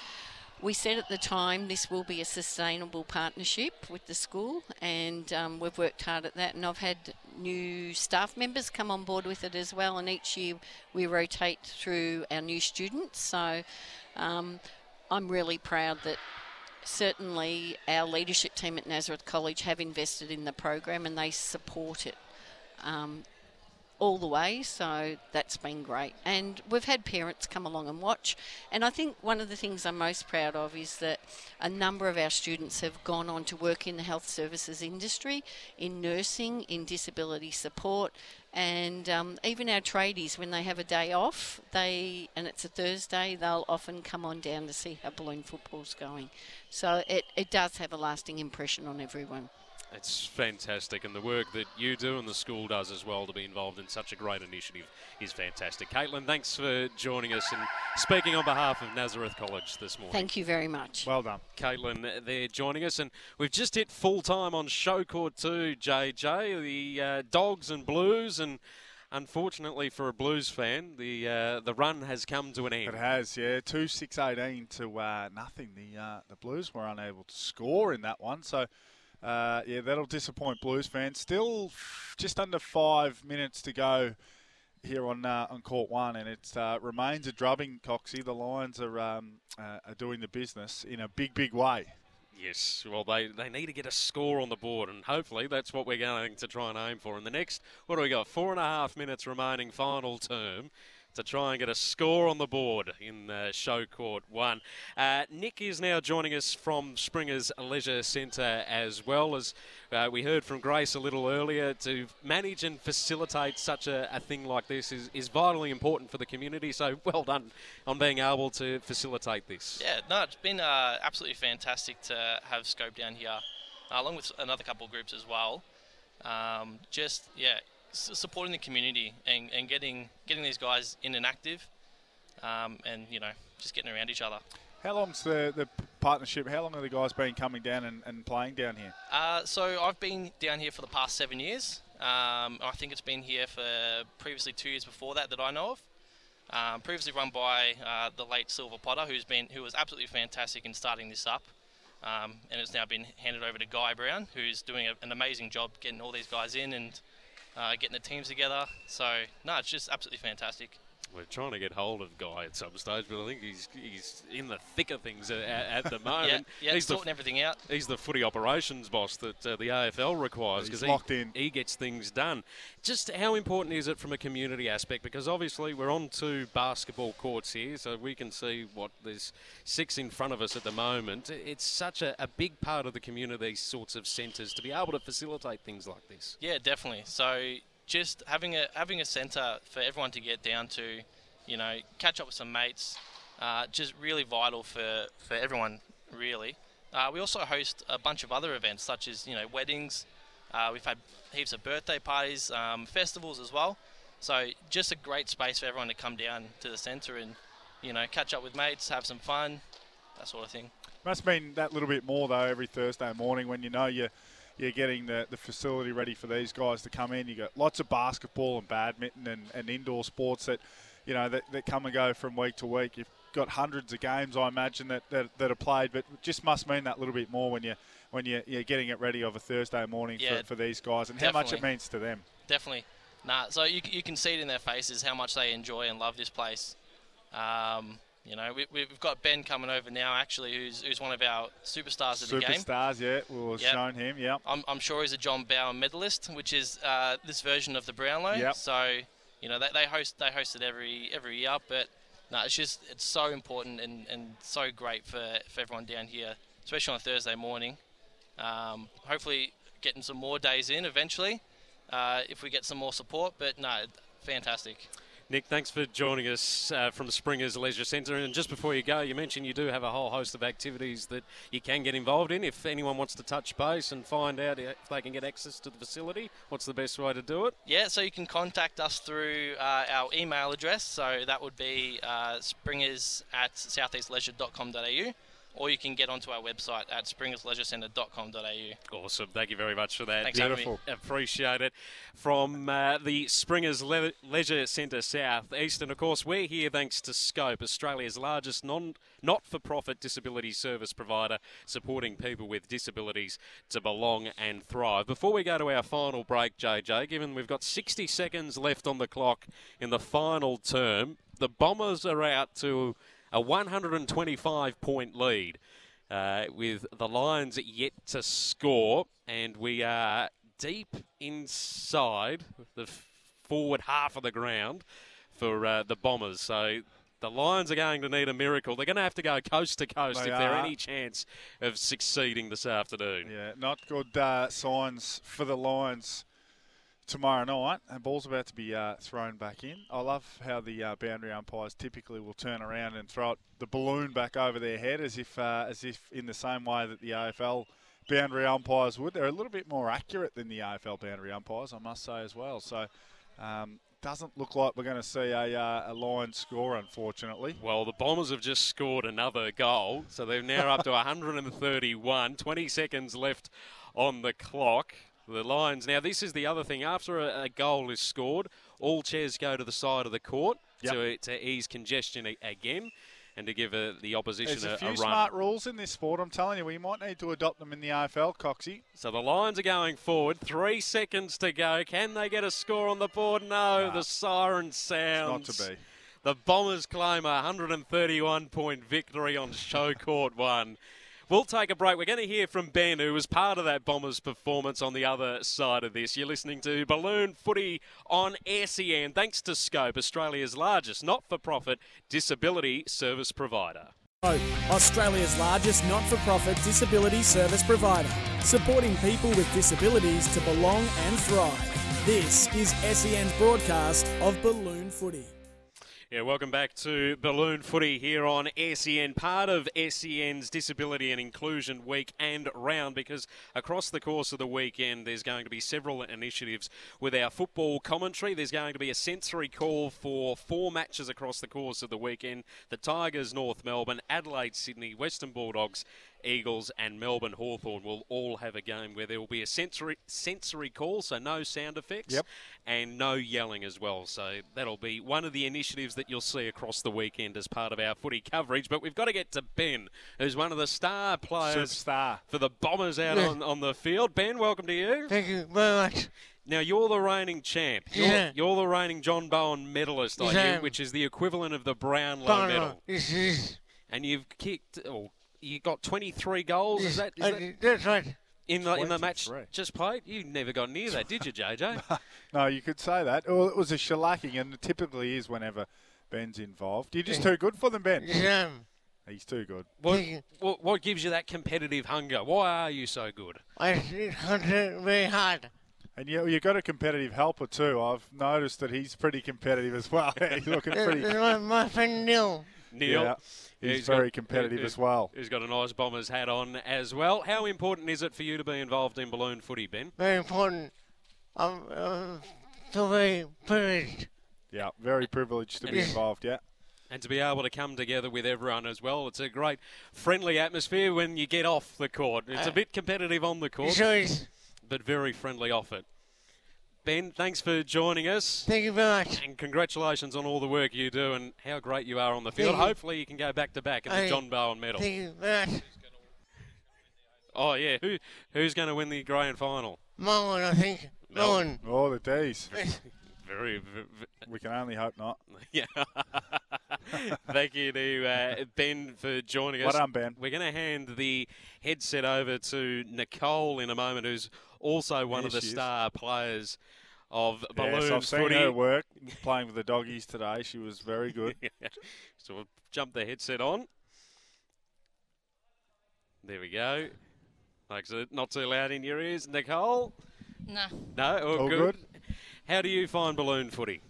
we said at the time this will be a sustainable partnership with the school, and um, we've worked hard at that. And I've had new staff members come on board with it as well, and each year we rotate through our new students. So um, I'm really proud that certainly our leadership team at Nazareth College have invested in the program and they support it um, all the way. So that's been great. And we've had parents come along and watch. And I think one of the things I'm most proud of is that a number of our students have gone on to work in the health services industry, in nursing, in disability support. And um, even our tradies, when they have a day off, they and it's a Thursday, they'll often come on down to see how balloon football's going. So it, it does have a lasting impression on everyone. It's fantastic, and the work that you do and the school does as well to be involved in such a great initiative is fantastic. Caitlin, thanks for joining us and speaking on behalf of Nazareth College this morning. Thank you very much. Well done. Caitlin, they're joining us, and we've just hit full time on Show Court 2, JJ, the uh, Dogs and Blues, and unfortunately for a Blues fan, the uh, the run has come to an end. It has, yeah. Two six eighteen to uh, nothing. The uh, the Blues were unable to score in that one, so uh, yeah, that'll disappoint Blues fans. Still, just under five minutes to go here on uh, on court one, and it uh, remains a drubbing. Coxie, the Lions are um, uh, are doing the business in a big, big way. Yes, well, they, they need to get a score on the board, and hopefully that's what we're going to try and aim for in the next, what do we got, four and a half minutes remaining final term to try and get a score on the board in uh, Show Court 1. Uh, Nick is now joining us from Springer's Leisure Centre as well as uh, we heard from Grace a little earlier. To manage and facilitate such a, a thing like this is, is vitally important for the community, so well done on being able to facilitate this. Yeah, no, it's been uh, absolutely fantastic to have Scope down here, along with another couple of groups as well. Um, just yeah, supporting the community and, and getting getting these guys in and active, um, and you know just getting around each other. How long's the, the partnership? How long have the guys been coming down and, and playing down here? Uh, so I've been down here for the past seven years. Um, I think it's been here for previously two years before that that I know of. Um, previously run by uh, the late Silver Potter, who's been who was absolutely fantastic in starting this up, um, and it's now been handed over to Guy Brown, who's doing a, an amazing job getting all these guys in and uh, getting the teams together. So no, it's just absolutely fantastic. We're trying to get hold of Guy at some stage, but I think he's he's in the thick of things at, at the moment. yeah, he's the, sorting everything out. He's the footy operations boss that uh, the AFL requires because he, locked in. he gets things done. Just how important is it from a community aspect? Because obviously we're on two basketball courts here, so we can see what there's six in front of us at the moment. It's such a, a big part of the community, these sorts of centres, to be able to facilitate things like this. Yeah, definitely. So just having a having a centre for everyone to get down to, you know, catch up with some mates, uh, just really vital for for everyone. Really. Uh, we also host a bunch of other events such as you know weddings. Uh, we've had heaps of birthday parties, um, festivals as well. So just a great space for everyone to come down to the centre and you know catch up with mates, have some fun, that sort of thing. Must mean that little bit more though every Thursday morning when you know you're you're getting the, the facility ready for these guys to come in. You got lots of basketball and badminton and, and indoor sports that you know that, that come and go from week to week. You've got hundreds of games, I imagine that, that, that are played, but it just must mean that little bit more when you when you, you're getting it ready of a Thursday morning Yeah, for, for these guys and how much it means to them. Definitely. Nah, so you, you can see it in their faces how much they enjoy and love this place. Um, you know, we, we've got Ben coming over now, actually, who's, who's one of our superstars of the game. Superstars, yeah, we've Yep. shown him, yeah. I'm, I'm sure he's a John Bowen medalist, which is uh, this version of the Brownlow. Yep. So, you know, they, they host they host it every every year, but no, it's just it's so important and, and so great for, for everyone down here, especially on a Thursday morning. Um, hopefully, getting some more days in eventually, uh, if we get some more support. But no, fantastic. Nick, thanks for joining us uh, from Springers Leisure Centre. And just before you go, you mentioned you do have a whole host of activities that you can get involved in. If anyone wants to touch base and find out if they can get access to the facility, what's the best way to do it? Yeah, so you can contact us through uh, our email address. So that would be uh, springers at southeastleisure.com.au or you can get onto our website at springersleisurecentre.com.au. Awesome. Thank you very much for that. Thanks for. Appreciate it. From uh, the Springers Le- Leisure Centre South East, and of course, we're here thanks to Scope, Australia's largest non not for profit disability service provider, supporting people with disabilities to belong and thrive. Before we go to our final break, JJ, given we've got 60 seconds left on the clock in the final term, the Bombers are out to a 125 point lead uh, with the Lions yet to score, and we are deep inside the forward half of the ground for uh, the Bombers. So the Lions are going to need a miracle. They're going to have to go coast to coast They if they're any chance of succeeding this afternoon. Yeah, not good uh, signs for the Lions tomorrow night. And ball's about to be uh, thrown back in. I love how the uh, boundary umpires typically will turn around and throw it, the balloon back over their head, as if uh, as if in the same way that the AFL boundary umpires would. They're a little bit more accurate than the AFL boundary umpires, I must say as well. So. Um, doesn't look like we're going to see a, uh, a line score, unfortunately. Well, the Bombers have just scored another goal, so they're now up to 131. 20 seconds left on the clock. The Lions. Now, this is the other thing. After a, a goal is scored, all chairs go to the side of the court Yep. to, to ease congestion a- again and to give uh the opposition There's a few smart rules in this sport. I'm telling you, we might need to adopt them in the AFL, Coxie. So the Lions are going forward. Three seconds to go. Can they get a score on the board? No. The siren sounds. Not to be. The Bombers claim a 131 point victory on Show Court 1. We'll take a break. We're going to hear from Ben, who was part of that Bombers performance on the other side of this. You're listening to Balloon Footy on SEN, thanks to Scope, Australia's largest not for profit disability service provider. Australia's largest not for profit disability service provider, supporting people with disabilities to belong and thrive. This is SEN's broadcast of Balloon Footy. Yeah, welcome back to Balloon Footy here on SEN, part of SEN's Disability and Inclusion Week and round, because across the course of the weekend there's going to be several initiatives with our football commentary. There's going to be a sensory call for four matches across the course of the weekend the Tigers, North Melbourne, Adelaide, Sydney, Western Bulldogs. Eagles and Melbourne Hawthorn will all have a game where there will be a sensory sensory call, so no sound effects Yep. and no yelling as well. So that'll be one of the initiatives that you'll see across the weekend as part of our footy coverage. But we've got to get to Ben, who's one of the star players Superstar. for the Bombers out Yeah. on, on the field. Ben, welcome to you. Thank you very much. Now you're the reigning champ. You're, Yeah. you're the reigning John Bowen medalist, Yes, are I you? Which is the equivalent of the Brownlow Brownlow. medal. This is. And you've kicked. Oh, you got 23 goals. Is that? Is that that's right. in the in the match just played? You never got near that, did you, JJ? No, you could say that. Well, it was a shellacking, and it typically is whenever Ben's involved. You're just too good for them, Ben. Yes, I am. He's too good. What, what, what gives you that competitive hunger? Why are you so good? I did concentrate very hard. And you, you've got a competitive helper too. I've noticed that he's pretty competitive as well. he's looking pretty. is my, my friend Neil. Neil. Yeah, Yeah, he's, very got- competitive he- as well. He's got a nice Bombers hat on as well. How important is it for you to be involved in balloon footy, Ben? Very important. I'm uh, so very privileged. Yeah, very privileged to be involved. Yeah. And to be able to come together with everyone as well. It's a great friendly atmosphere when you get off the court. It's a Uh, bit competitive on the court, but very friendly off it. Ben, thanks for joining us. Thank you very much. And congratulations on all the work you do and how great you are on the field. Thank you. Hopefully you can go back to back at the I- John Bowen medal. Thank you very much. Oh yeah, who who's going to win the grand final? No one, I think. No one. Oh, the D's. Very, v- v- We can only hope not. yeah. Thank you to uh, Ben for joining us. Well done, Ben. We're going to hand the headset over to Nicole in a moment, who's also one There of the she is. star players of balloon Yes, I've seen footy. her work playing with the doggies today. She was very good. so we'll jump the headset on. There we go. Makes it not too loud in your ears, Nicole. No. No, all, All good. How do you find balloon footy?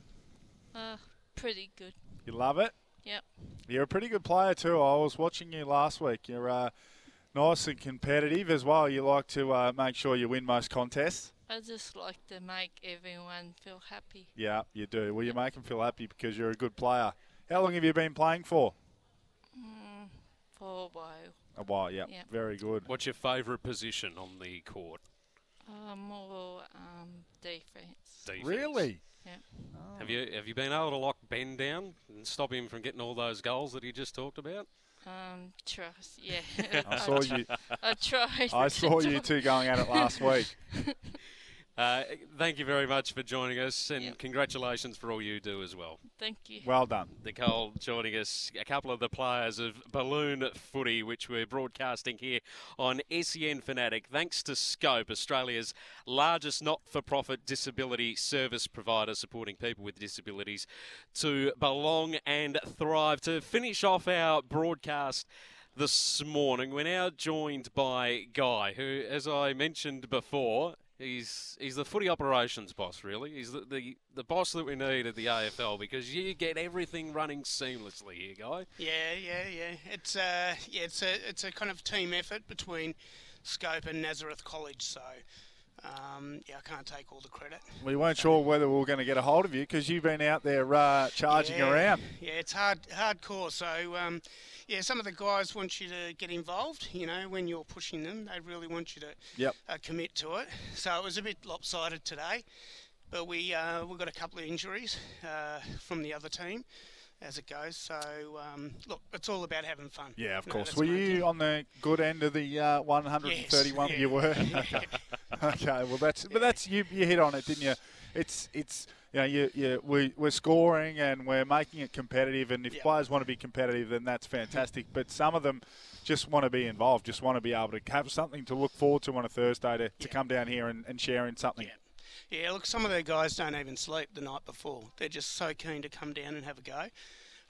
Uh, pretty good. You love it? Yep. You're a pretty good player too. I was watching you last week. You're uh, nice and competitive as well. You like to uh, make sure you win most contests. I just like to make everyone feel happy. Yeah, you do. Well, you make them feel happy because you're a good player. How long have you been playing for? Mm, for a while. A while, yeah. Yeah. Very good. What's your favourite position on the court? Uh, more um, defense. Defence. Really? Yeah. Have you have you been able to lock Ben down and stop him from getting all those goals that he just talked about? Um, trust, yeah. I saw you. I tried. I saw you two going at it last week. Uh, thank you very much for joining us, and congratulations for all you do as well. Thank you. Well done. Nicole joining us, a couple of the players of Balloon Footy, which we're broadcasting here on SEN Fanatic, thanks to Scope, Australia's largest not for profit disability service provider supporting people with disabilities to belong and thrive. To finish off our broadcast, this morning. We're now joined by Guy, who, as I mentioned before, he's he's the footy operations boss. Really, he's the, the the boss that we need at the AFL because you get everything running seamlessly here, Guy. Yeah, yeah, yeah. It's uh, yeah, it's a it's a kind of team effort between Scope and Nazareth College. So, um, yeah, I can't take all the credit. We weren't sure whether we were going to get a hold of you because you've been out there uh, charging yeah, around. Yeah, it's hard hardcore. So, um, yeah, some of the guys want you to get involved. You know, when you're pushing them, they really want you to Yep. uh, commit to it. So it was a bit lopsided today, but we uh, we got a couple of injuries uh, from the other team. As it goes, so um, look, it's all about having fun. Yeah, of No, course. Were you on the good end of the uh, 131? Yes, You were. okay. Well, that's but that's you. You hit on it, didn't you? It's it's you know you, you we we're scoring and we're making it competitive. And if Yeah. players want to be competitive, then that's fantastic. But some of them just want to be involved. Just want to be able to have something to look forward to on a Thursday to, to come down here and, and share in something. Yeah, look, some of the guys don't even sleep the night before. They're just so keen to come down and have a go.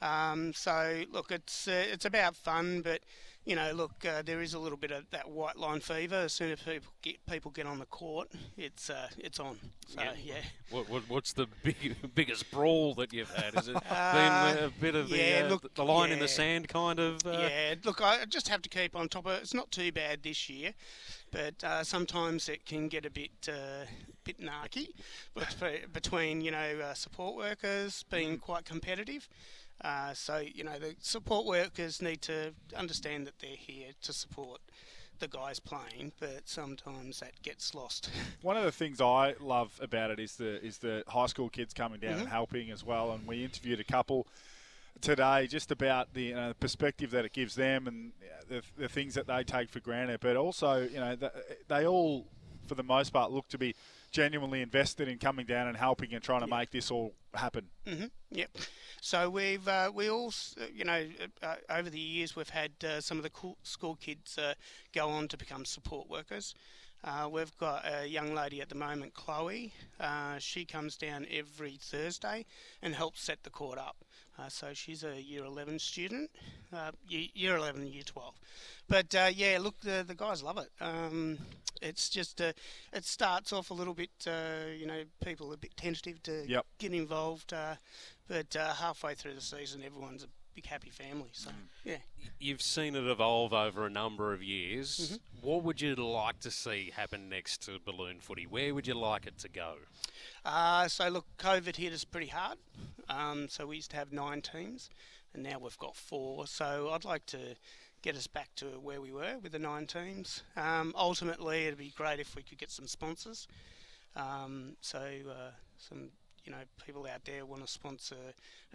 Um, so look, it's uh, it's about fun, but you know, look, uh, there is a little bit of that white line fever. As soon as people get people get on the court, it's uh, it's on. So yeah. What, what, what's the big, biggest brawl that you've had? Is it Uh, been a bit of the, yeah, uh, look, the line in the sand kind of? Uh, yeah, look, I just have to keep on top of it. It's not too bad this year, but uh, sometimes it can get a bit uh, bit narky between you know uh, support workers being quite competitive. Uh, so you know the support workers need to understand that they're here to support the guys playing, but sometimes that gets lost. One of the things I love about it is the is the high school kids coming down and Mhm. helping as well. And we interviewed a couple today just about the you know, perspective that it gives them and the, the things that they take for granted. But also, you know, the, they all, for the most part, look to be genuinely invested in coming down and helping and trying to make this all happen. hmm Yep. So we've uh, we all uh, you know uh, uh, over the years we've had uh, some of the cool school kids uh, go on to become support workers. Uh, we've got a young lady at the moment, Chloe. Uh, she comes down every Thursday and helps set the court up. Uh, so she's a year 11 student, uh, year 11 and year 12. But uh, yeah, look, the, the guys love it. Um, it's just, uh, it starts off a little bit, uh, you know, people are a bit tentative to Yep. get involved. Uh, but uh, halfway through the season, everyone's a big happy family. So, yeah. You've seen it evolve over a number of years. Mm-hmm. What would you like to see happen next to balloon footy? Where would you like it to go? Uh, so look, COVID hit us pretty hard. Um, so we used to have nine teams, and now we've got four. So I'd like to get us back to where we were with the nine teams. Um, ultimately, it'd be great if we could get some sponsors. Um, so uh, some you know people out there want to sponsor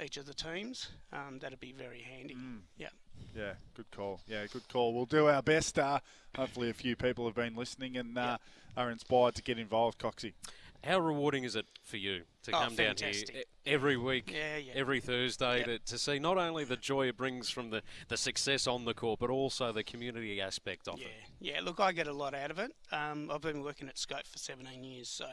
each of the teams. Um, that'd be very handy. Yeah. Yeah, good call. Yeah, good call. We'll do our best. Uh, hopefully, a few people have been listening and uh, are inspired to get involved, Coxie. How rewarding is it for you to Oh, come down here fantastic. every week, Yeah, yeah. every Thursday, Yep. to, to see not only the joy it brings from the, the success on the court, but also the community aspect of it? Yeah, look, I get a lot out of it. Um, I've been working at Scope for 17 years, so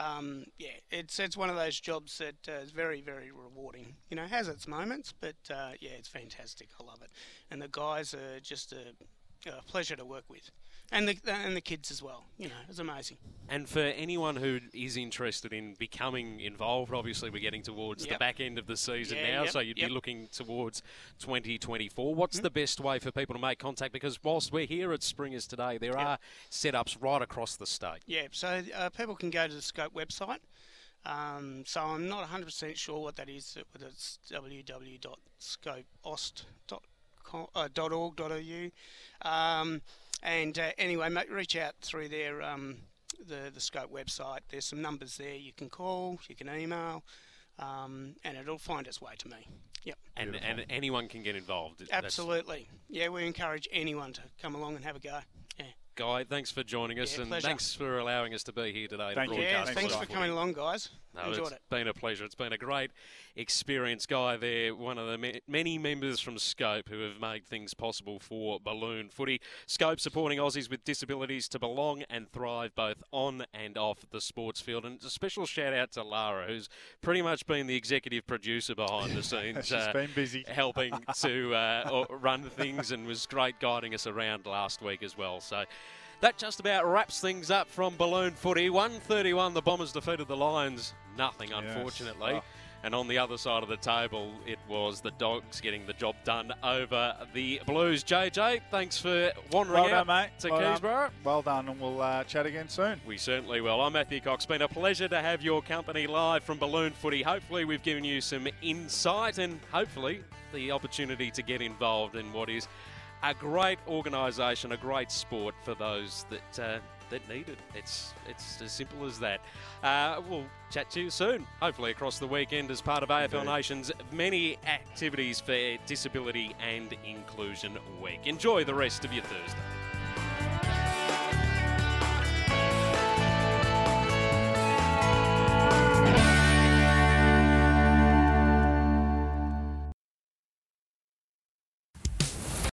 um, yeah, it's it's one of those jobs that uh, is very very rewarding. You know, has its moments, but uh, yeah, it's fantastic. I love it, and the guys are just a, a pleasure to work with, and the and the kids as well. You know, it's amazing. And for anyone who is interested in becoming involved, obviously we're getting towards the back end of the season Yeah, now, yep, so you'd yep. be looking towards 2024. What's Mm-hmm. the best way for people to make contact? Because whilst we're here at Springers today, there are setups right across the state. Yeah, so uh, people can go to the Scope website. Um, so I'm not 100% sure what that is, whether it's www.scopeaust.org.au. Um, and uh, anyway, ma- reach out through their um, the the Scope website. There's some numbers there you can call, you can email, um, and it'll find its way to me. Yep. And, and anyone can get involved. That's- Absolutely. Yeah, we encourage anyone to come along and have a go. Yeah. Guy, thanks for joining us, Yeah, and pleasure. thanks for allowing us to be here today. Thank to you. Yeah, broadcast thanks for coming along, guys. No, Enjoyed it's it. been a pleasure. It's been a great experience, Guy. There, one of the ma- many members from Scope who have made things possible for balloon footy. Scope supporting Aussies with disabilities to belong and thrive both on and off the sports field. And a special shout out to Lara, who's pretty much been the executive producer behind the scenes. She's been busy. helping to uh, run things, and was great guiding us around last week as well. So. That just about wraps things up from balloon footy. 131, the Bombers defeated the Lions. Nothing, unfortunately. Oh. And on the other side of the table, it was the Dogs getting the job done over the Blues. JJ, thanks for wandering Well out done, mate. to Well done. Well done, and we'll uh, chat again soon. We certainly will. I'm Matthew Cocks. Been a pleasure to have your company live from Balloon Footy. Hopefully, we've given you some insight and hopefully the opportunity to get involved in what is a great organisation, a great sport for those that uh, that need it. It's it's as simple as that. Uh, we'll chat to you soon, hopefully across the weekend as part of AFL Nation's many activities for Disability and Inclusion Week. Enjoy the rest of your Thursday.